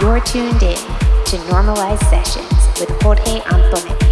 You're tuned in to Normalized Sessions with Jorge Antonetti.